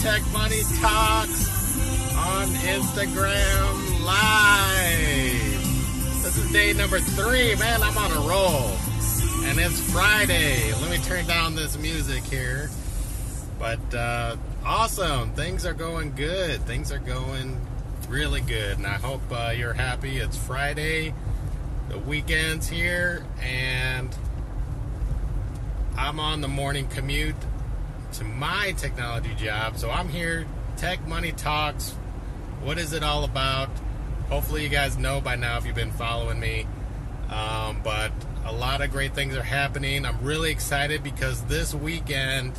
Tech Money Talks on Instagram Live. This is day number three. Man, I'm on a roll. And it's Friday. Let me turn down this music here. But uh, awesome. Things are going good. Things are going really good. And I hope uh, you're happy. It's Friday. The weekend's here. And I'm on the morning commute to my technology job. So I'm here, Tech Money Talks. What is it all about? Hopefully, you guys know by now if you've been following me. Um, but a lot of great things are happening. I'm really excited because this weekend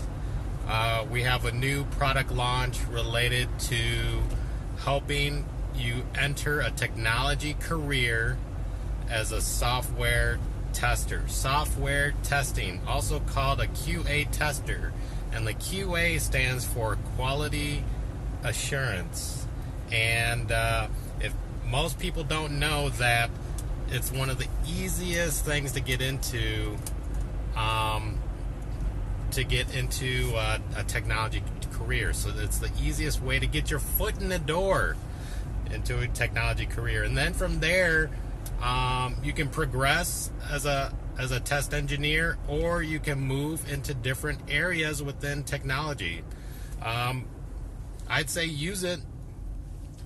uh, we have a new product launch related to helping you enter a technology career as a software tester. Software testing, also called a QA tester. And the QA stands for quality assurance. And uh, if most people don't know that it's one of the easiest things to get into um, to get into uh, a technology career. So it's the easiest way to get your foot in the door into a technology career. And then from there, um, you can progress as a as a test engineer, or you can move into different areas within technology. Um, I'd say use it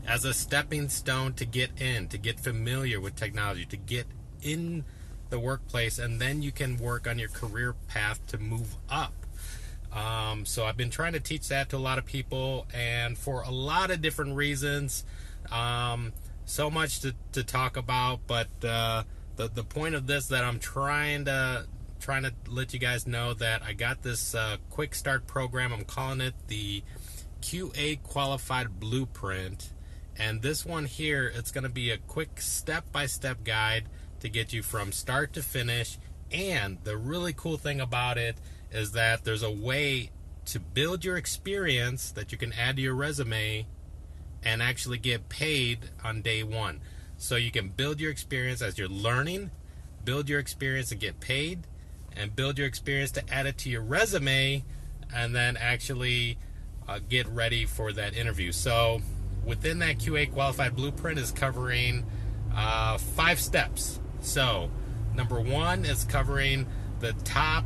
as a stepping stone to get in, to get familiar with technology, to get in the workplace, and then you can work on your career path to move up. Um, so I've been trying to teach that to a lot of people, and for a lot of different reasons. Um, so much to, to talk about, but uh, the the point of this that I'm trying to trying to let you guys know that I got this uh, quick start program. I'm calling it the QA Qualified Blueprint, and this one here it's going to be a quick step by step guide to get you from start to finish. And the really cool thing about it is that there's a way to build your experience that you can add to your resume and actually get paid on day one. So you can build your experience as you're learning, build your experience and get paid, and build your experience to add it to your resume, and then actually uh, get ready for that interview. So within that QA qualified blueprint is covering uh, five steps. So number one is covering the top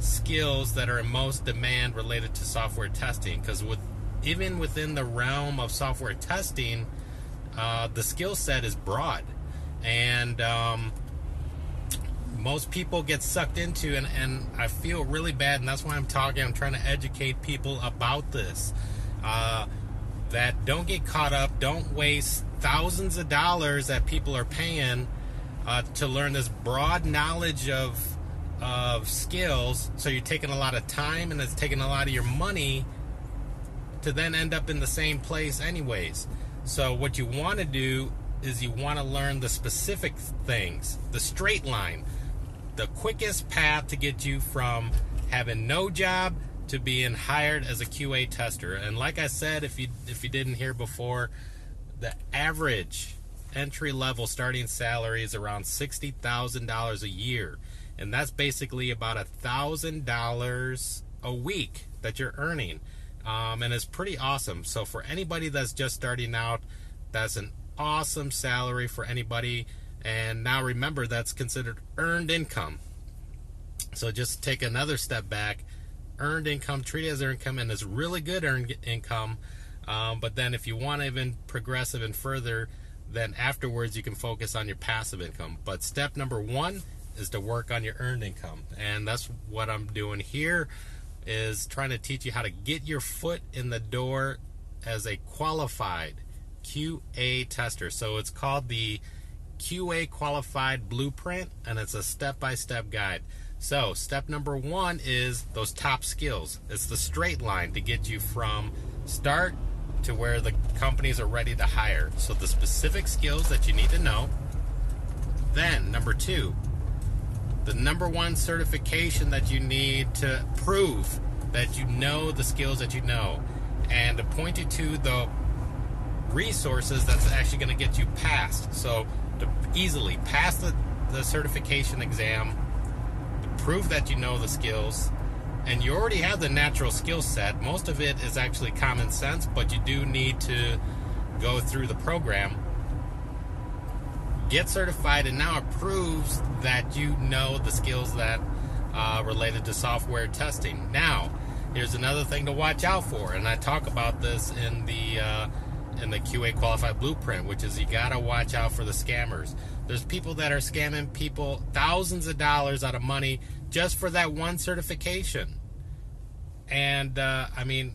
skills that are in most demand related to software testing because with even within the realm of software testing, uh, the skill set is broad, and um, most people get sucked into, and, and I feel really bad, and that's why I'm talking. I'm trying to educate people about this. Uh, that don't get caught up, don't waste thousands of dollars that people are paying uh, to learn this broad knowledge of of skills. So you're taking a lot of time, and it's taking a lot of your money to then end up in the same place, anyways. So, what you want to do is you want to learn the specific things, the straight line, the quickest path to get you from having no job to being hired as a QA tester. And like I said, if you if you didn't hear before, the average entry level starting salary is around sixty thousand dollars a year, and that's basically about a thousand dollars a week that you're earning um, and it's pretty awesome. So for anybody that's just starting out, that's an awesome salary for anybody. And now remember, that's considered earned income. So just take another step back. Earned income, treat it as earned income, and it's really good earned income. Um, but then if you want to even progress even further, then afterwards you can focus on your passive income. But step number one is to work on your earned income. And that's what I'm doing here is trying to teach you how to get your foot in the door as a qualified QA tester. So it's called the QA Qualified Blueprint, and it's a step by step guide. So, step number one is those top skills. It's the straight line to get you from start to where the companies are ready to hire. So, the specific skills that you need to know. Then, number two, the number one certification that you need to prove that you know the skills that you know and to point you to the resources that's actually going to get you passed. So to easily pass the, the certification exam, to prove that you know the skills, and you already have the natural skill set. Most of it is actually common sense, but you do need to go through the program, get certified, and now it proves that you know the skills that uh, related to software testing. Now, here's another thing to watch out for, and I talk about this in the uh, in the QA qualified blueprint, which is you gotta watch out for the scammers. There's people that are scamming people thousands of dollars out of money just for that one certification. And uh, I mean,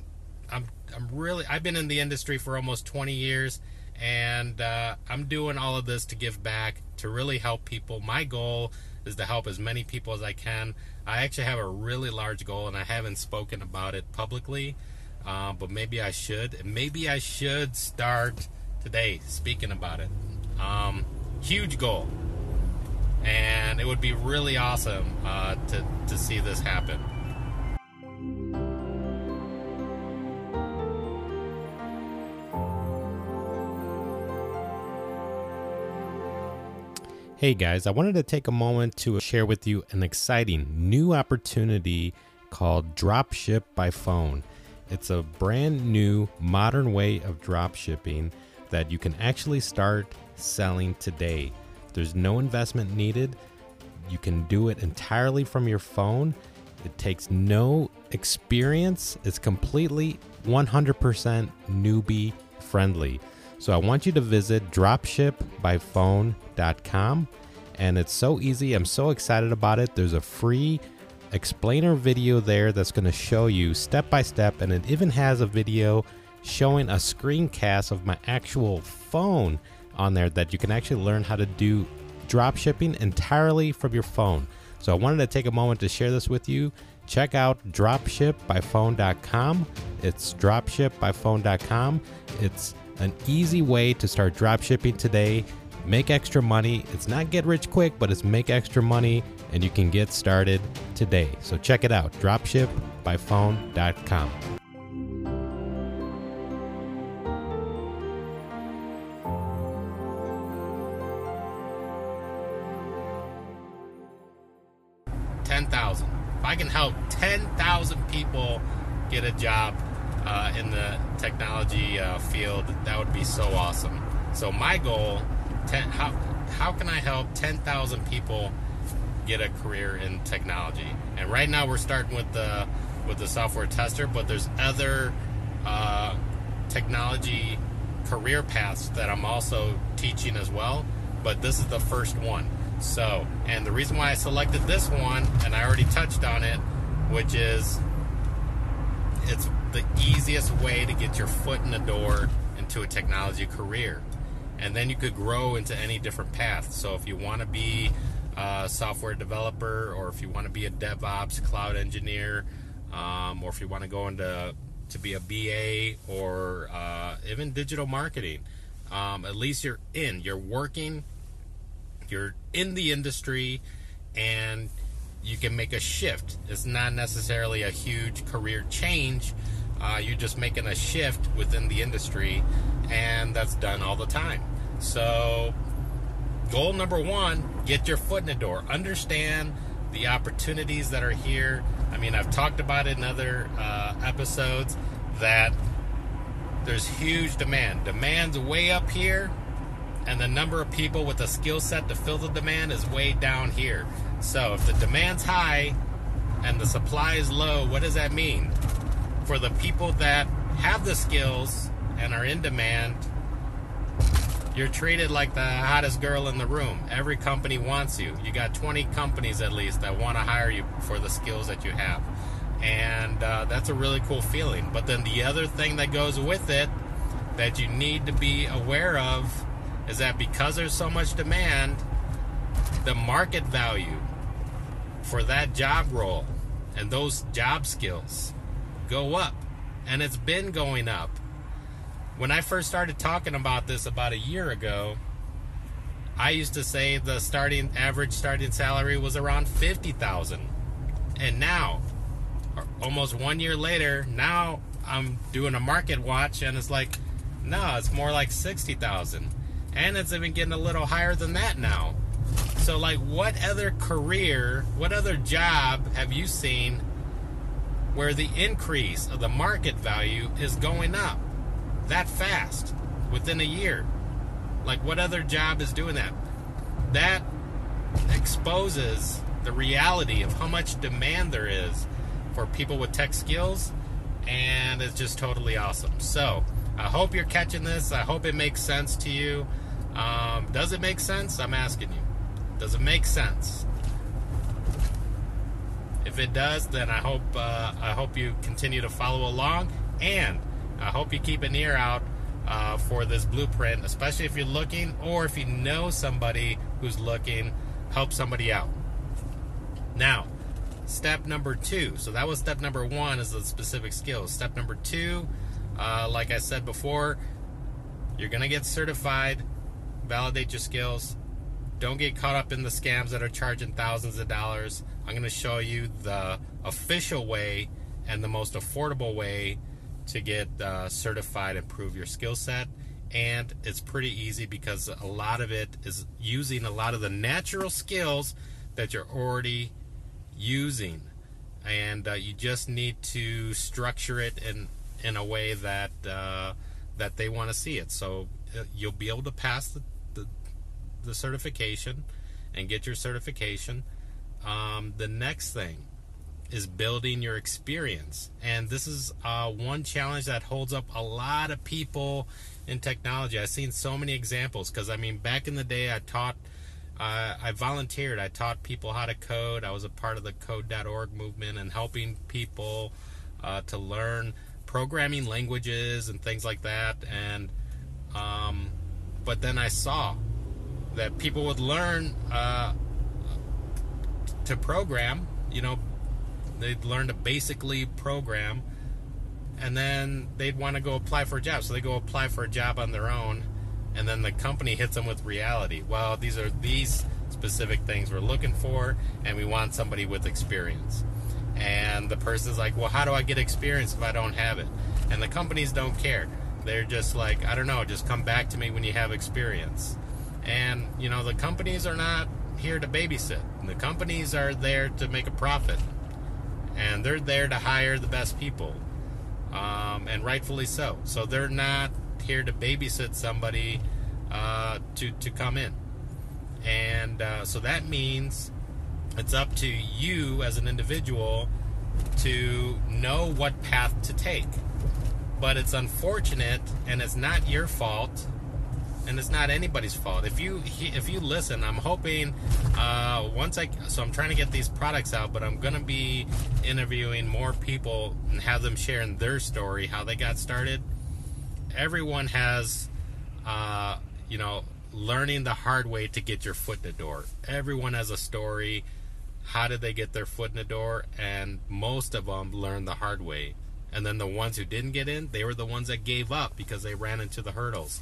I'm I'm really I've been in the industry for almost 20 years, and uh, I'm doing all of this to give back to really help people. My goal is to help as many people as I can. I actually have a really large goal, and I haven't spoken about it publicly, uh, but maybe I should. Maybe I should start today speaking about it. Um, huge goal, and it would be really awesome uh, to to see this happen. Hey guys, I wanted to take a moment to share with you an exciting new opportunity called Dropship by Phone. It's a brand new, modern way of drop shipping that you can actually start selling today. There's no investment needed. You can do it entirely from your phone. It takes no experience. It's completely 100% newbie friendly. So I want you to visit dropshipbyphone.com and it's so easy. I'm so excited about it. There's a free explainer video there that's going to show you step by step and it even has a video showing a screencast of my actual phone on there that you can actually learn how to do drop shipping entirely from your phone. So I wanted to take a moment to share this with you. Check out dropshipbyphone.com. It's dropshipbyphone.com. It's an easy way to start drop shipping today. Make extra money. It's not get rich quick, but it's make extra money and you can get started today. So check it out dropshipbyphone.com. uh, field, that would be so awesome. So my goal, ten, how how can I help ten thousand people get a career in technology? And right now we're starting with the with the software tester, but there's other uh, technology career paths that I'm also teaching as well. But this is the first one. So, and the reason why I selected this one, and I already touched on it, which is it's the easiest way to get your foot in the door into a technology career. And then you could grow into any different path. So if you want to be a software developer, or if you want to be a DevOps cloud engineer, um, or if you want to go into to be a BA or uh, even digital marketing, um, at least you're in. You're working. You're in the industry, and you can make a shift. It's not necessarily a huge career change. Uh, you're just making a shift within the industry, and that's done all the time. So, goal number one get your foot in the door. Understand the opportunities that are here. I mean, I've talked about it in other uh, episodes that there's huge demand. Demand's way up here, and the number of people with a skill set to fill the demand is way down here. So if the demand's high and the supply is low, what does that mean? For the people that have the skills and are in demand, you're treated like the hottest girl in the room. Every company wants you. You got 20 companies at least that want to hire you for the skills that you have. And uh, that's a really cool feeling. But then the other thing that goes with it that you need to be aware of is that because there's so much demand, the market value for that job role and those job skills go up. And it's been going up. When I first started talking about this about a year ago, I used to say the starting average starting salary was around 50,000. And now, almost 1 year later, now I'm doing a market watch and it's like no, it's more like 60,000. And it's even getting a little higher than that now. So, like, what other career, what other job have you seen where the increase of the market value is going up that fast within a year. Like, what other job is doing that? That exposes the reality of how much demand there is for people with tech skills, and it's just totally awesome. So, I hope you're catching this. I hope it makes sense to you. Um, does it make sense? I'm asking you. Does it make sense? If it does, then I hope uh, I hope you continue to follow along, and I hope you keep an ear out uh, for this blueprint, especially if you're looking or if you know somebody who's looking. Help somebody out. Now, step number two. So that was step number one is the specific skills. Step number two, uh, like I said before, you're gonna get certified. Validate your skills. Don't get caught up in the scams that are charging thousands of dollars. I'm gonna show you the official way and the most affordable way to get uh, certified and prove your skill set. And it's pretty easy because a lot of it is using a lot of the natural skills that you're already using. And uh, you just need to structure it in, in a way that, uh, that they want to see it. So uh, you'll be able to pass the, the, the certification and get your certification. Um, the next thing is building your experience. And this is uh, one challenge that holds up a lot of people in technology. I've seen so many examples because, I mean, back in the day, I taught, uh, I volunteered, I taught people how to code. I was a part of the code.org movement and helping people uh, to learn programming languages and things like that. And, um, but then I saw that people would learn uh, to program, you know, they'd learn to basically program and then they'd want to go apply for a job. So they go apply for a job on their own and then the company hits them with reality. Well these are these specific things we're looking for and we want somebody with experience. And the person's like well how do i get experience if i don't have it? And the companies don't care. They're just like i don't know just come back to me when you have experience and you know the companies are not here to babysit the companies are there to make a profit and they're there to hire the best people, um, and rightfully so. So they're not here to babysit somebody uh, to to come in, and uh, so that means it's up to you as an individual to know what path to take. But it's unfortunate, and it's not your fault and it's not anybody's fault. If you if you listen, I'm hoping uh, once I so I'm trying to get these products out, but I'm gonna be interviewing more people and have them sharing their story, how they got started. Everyone has, uh, you know, learning the hard way to get your foot in the door. Everyone has a story. How did they get their foot in the door? And most of them learned the hard way. And then the ones who didn't get in, they were the ones that gave up because they ran into the hurdles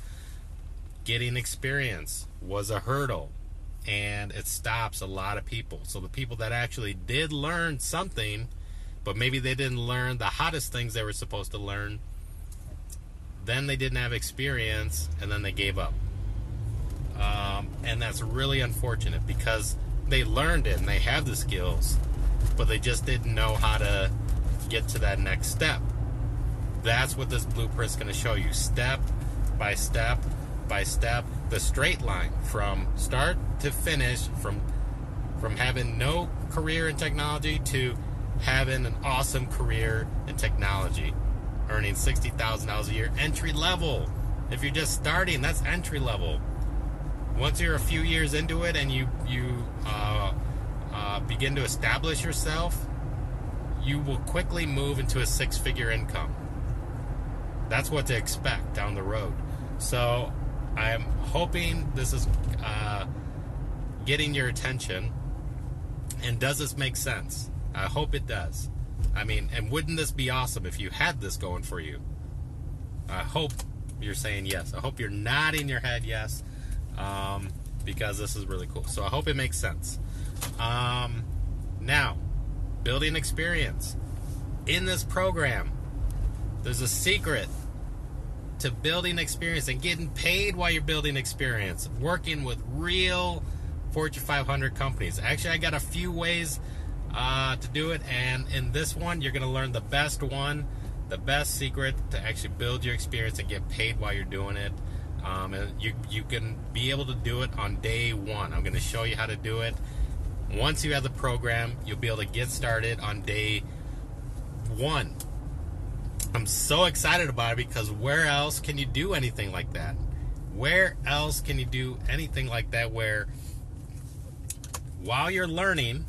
getting experience was a hurdle and it stops a lot of people. So the people that actually did learn something, but maybe they didn't learn the hottest things they were supposed to learn, then they didn't have experience and then they gave up. Um, and that's really unfortunate because they learned it and they have the skills, but they just didn't know how to get to that next step. That's what this blueprint's going to show you step by step by step the straight line from start to finish from from having no career in technology to having an awesome career in technology earning $60,000 a year entry level. If you're just starting that's entry level. Once you're a few years into it and you you uh, uh, begin to establish yourself you will quickly move into a six figure income. That's what to expect down the road. So I'm hoping this is uh, getting your attention. And does this make sense? I hope it does. I mean, and wouldn't this be awesome if you had this going for you? I hope you're saying yes. I hope you're nodding your head yes, um, because this is really cool. So I hope it makes sense. Um, now, building experience. In this program, there's a secret to building experience and getting paid while you're building experience, working with real Fortune 500 companies. Actually, I got a few ways uh, to do it. And in this one, you're going to learn the best one, the best secret to actually build your experience and get paid while you're doing it. Um, and you you can be able to do it on day one. I'm going to show you how to do it. Once you have the program, you'll be able to get started on day one. I'm so excited about it because where else can you do anything like that? Where else can you do anything like that where while you're learning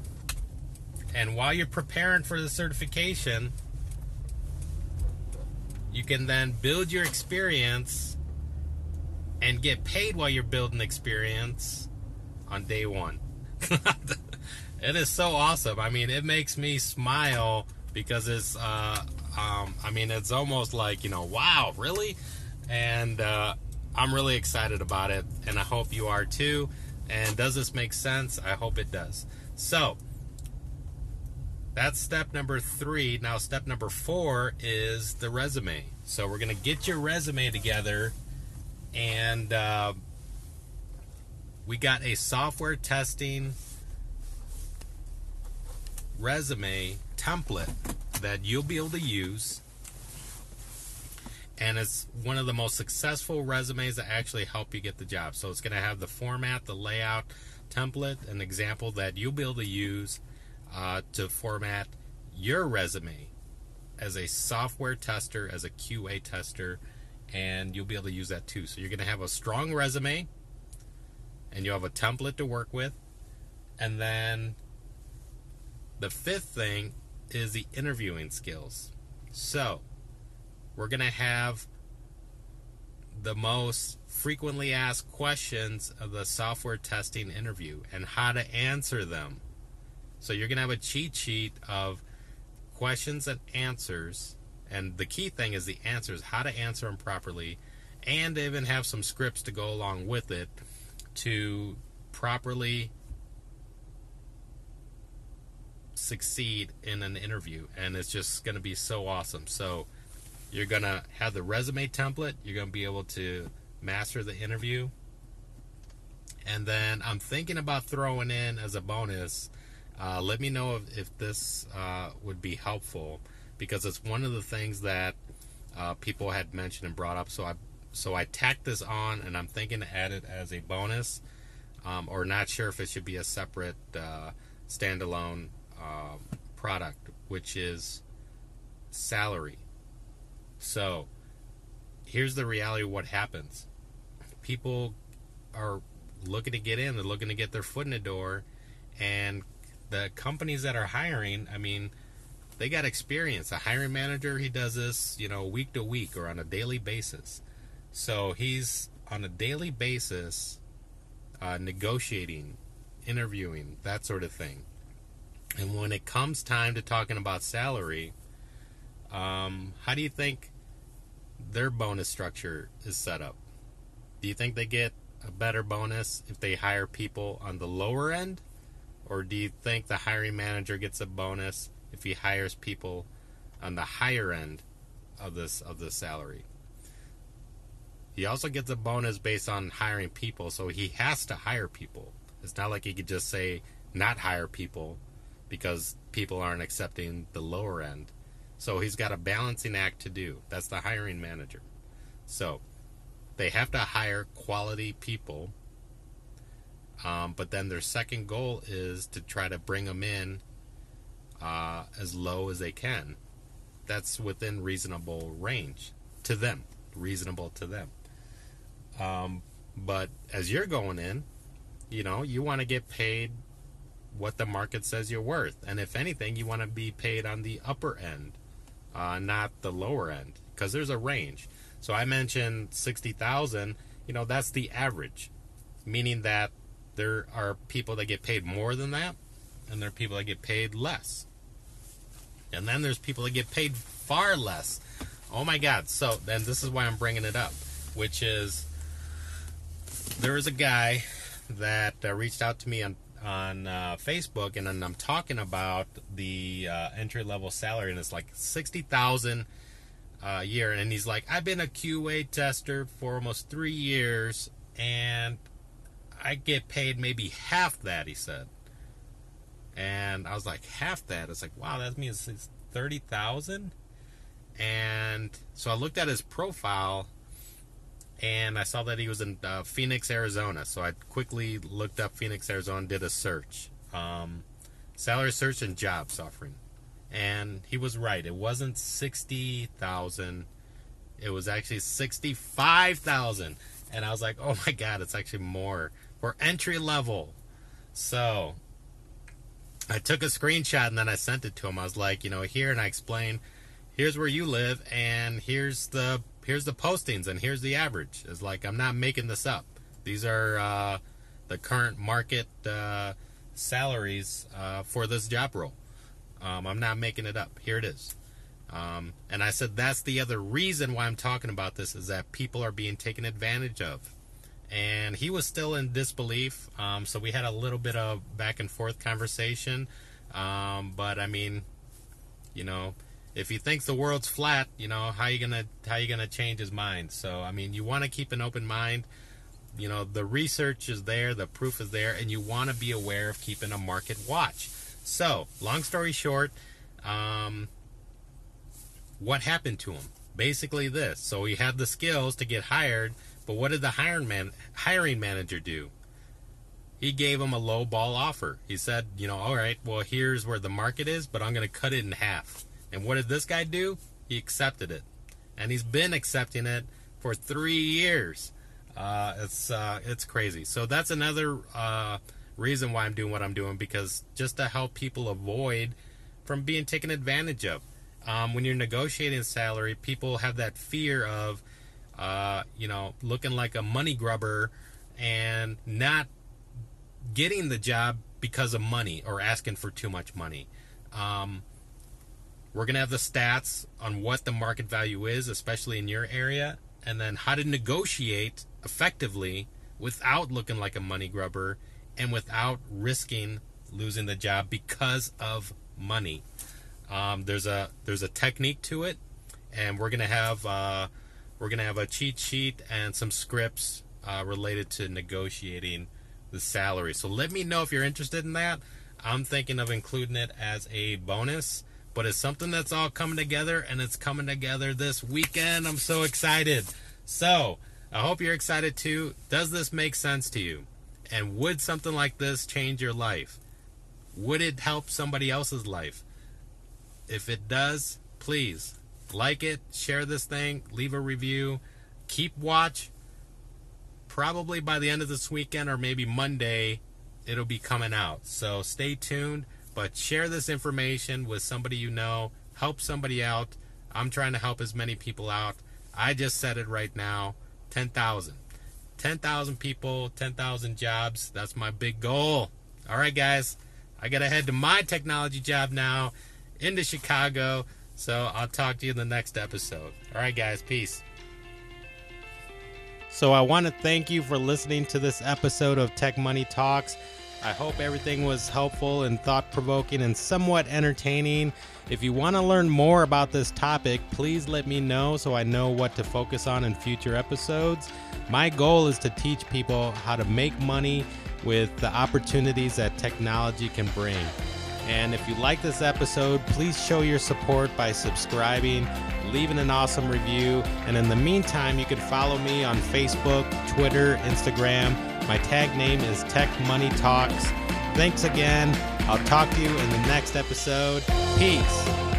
and while you're preparing for the certification, you can then build your experience and get paid while you're building experience on day one. it is so awesome. I mean, it makes me smile because it's, uh, um, I mean, it's almost like, you know, wow, really? And uh, I'm really excited about it, and I hope you are too. And does this make sense? I hope it does. So, that's step number three. Now, step number four is the resume. So, we're going to get your resume together, and uh, we got a software testing resume template that you'll be able to use. And it's one of the most successful resumes that actually help you get the job. So it's going to have the format, the layout, template, an example that you'll be able to use uh, to format your resume as a software tester, as a QA tester, and you'll be able to use that too. So you're going to have a strong resume, and you'll have a template to work with, and then the fifth thing is the interviewing skills. So, we're going to have the most frequently asked questions of the software testing interview and how to answer them. So, you're going to have a cheat sheet of questions and answers. And the key thing is the answers, how to answer them properly, and even have some scripts to go along with it to properly succeed in an interview, and it's just going to be so awesome. So, you're going to have the resume template, you're going to be able to master the interview. And then I'm thinking about throwing in as a bonus. Uh, let me know if, if this uh, would be helpful because it's one of the things that uh, people had mentioned and brought up. So I so I tacked this on, and I'm thinking to add it as a bonus, um, or not sure if it should be a separate uh, standalone um, product, which is salary. So, here's the reality of what happens people are looking to get in, they're looking to get their foot in the door, and the companies that are hiring, I mean, they got experience. A hiring manager, he does this, you know, week to week or on a daily basis. So he's on a daily basis uh, negotiating, interviewing, that sort of thing. And when it comes time to talking about salary, um, how do you think their bonus structure is set up? Do you think they get a better bonus if they hire people on the lower end? Or do you think the hiring manager gets a bonus if he hires people on the higher end of this of the salary? He also gets a bonus based on hiring people, so he has to hire people. It's not like he could just say not hire people because people aren't accepting the lower end. So he's got a balancing act to do. That's the hiring manager. So they have to hire quality people. Um, but then their second goal is to try to bring them in uh, as low as they can. That's within reasonable range to them, reasonable to them. Um, but as you're going in, you know, you want to get paid what the market says you're worth. And if anything, you want to be paid on the upper end, uh, not the lower end, because there's a range. So I mentioned 60,000, you know, that's the average, meaning that there are people that get paid more than that, and there are people that get paid less. And then there's people that get paid far less. Oh my God. So then this is why I'm bringing it up, which is there is a guy that uh, reached out to me on on uh, Facebook, and then I'm talking about the uh, entry level salary, and it's like sixty thousand a year. And he's like, I've been a QA tester for almost three years, and I get paid maybe half that. He said. and I was like half that. It's like wow, that means it's thirty thousand. And so I looked at his profile, and I saw that he was in uh, Phoenix, Arizona. So I quickly looked up Phoenix, Arizona, did a search, um, salary search and jobs offering, and he was right. It wasn't sixty thousand. It was actually sixty-five thousand, and I was like, "Oh my god, it's actually more for entry level." So I took a screenshot and then I sent it to him. I was like, you know, here, and I explained, here's where you live, and here's the here's the postings, and here's the average. It's like I'm not making this up. These are uh, the current market uh, salaries uh, for this job role. Um, I'm not making it up. Here it is. Um, and I said that's the other reason why I'm talking about this is that people are being taken advantage of and he was still in disbelief. Um, so we had a little bit of back and forth conversation. Um, but I mean, you know, if he thinks the world's flat, you know, how you gonna how you gonna change his mind? So I mean, you want to keep an open mind. You know, the research is there, the proof is there, and you want to be aware of keeping a market watch. So, long story short, um, what happened to him? Basically, this. So he had the skills to get hired but what did the hiring man hiring manager do? He gave him a low ball offer. He said, you know, all right, well here's where the market is, but I'm going to cut it in half. And what did this guy do? He accepted it, and he's been accepting it for three years. Uh, it's uh, it's crazy. So that's another uh, reason why I'm doing what I'm doing because just to help people avoid from being taken advantage of. Um, when you're negotiating salary, people have that fear of uh, you know, looking like a money grubber and not getting the job because of money or asking for too much money. Um, we're going to have the stats on what the market value is, especially in your area, and then how to negotiate effectively without looking like a money grubber and without risking losing the job because of money. Um, there's a there's a technique to it, and we're gonna have uh, we're to have a cheat sheet and some scripts uh, related to negotiating the salary. So let me know if you're interested in that. I'm thinking of including it as a bonus, but it's something that's all coming together and it's coming together this weekend. I'm so excited. So I hope you're excited too. Does this make sense to you? And would something like this change your life? Would it help somebody else's life? If it does, please like it, share this thing, leave a review, keep watch. Probably by the end of this weekend or maybe Monday, it'll be coming out. So stay tuned, but share this information with somebody you know, help somebody out. I'm trying to help as many people out. I just said it right now 10,000. 10,000 people, 10,000 jobs. That's my big goal. All right, guys. I got to head to my technology job now into Chicago. So I'll talk to you in the next episode. All right, guys. Peace. So I want to thank you for listening to this episode of Tech Money Talks. I hope everything was helpful and thought provoking and somewhat entertaining. If you want to learn more about this topic, please let me know so I know what to focus on in future episodes. My goal is to teach people how to make money with the opportunities that technology can bring. And if you like this episode, please show your support by subscribing, leaving an awesome review. And in the meantime, you can follow me on Facebook, Twitter, Instagram. My tag name is Tech Money Talks. Thanks again. I'll talk to you in the next episode. Peace.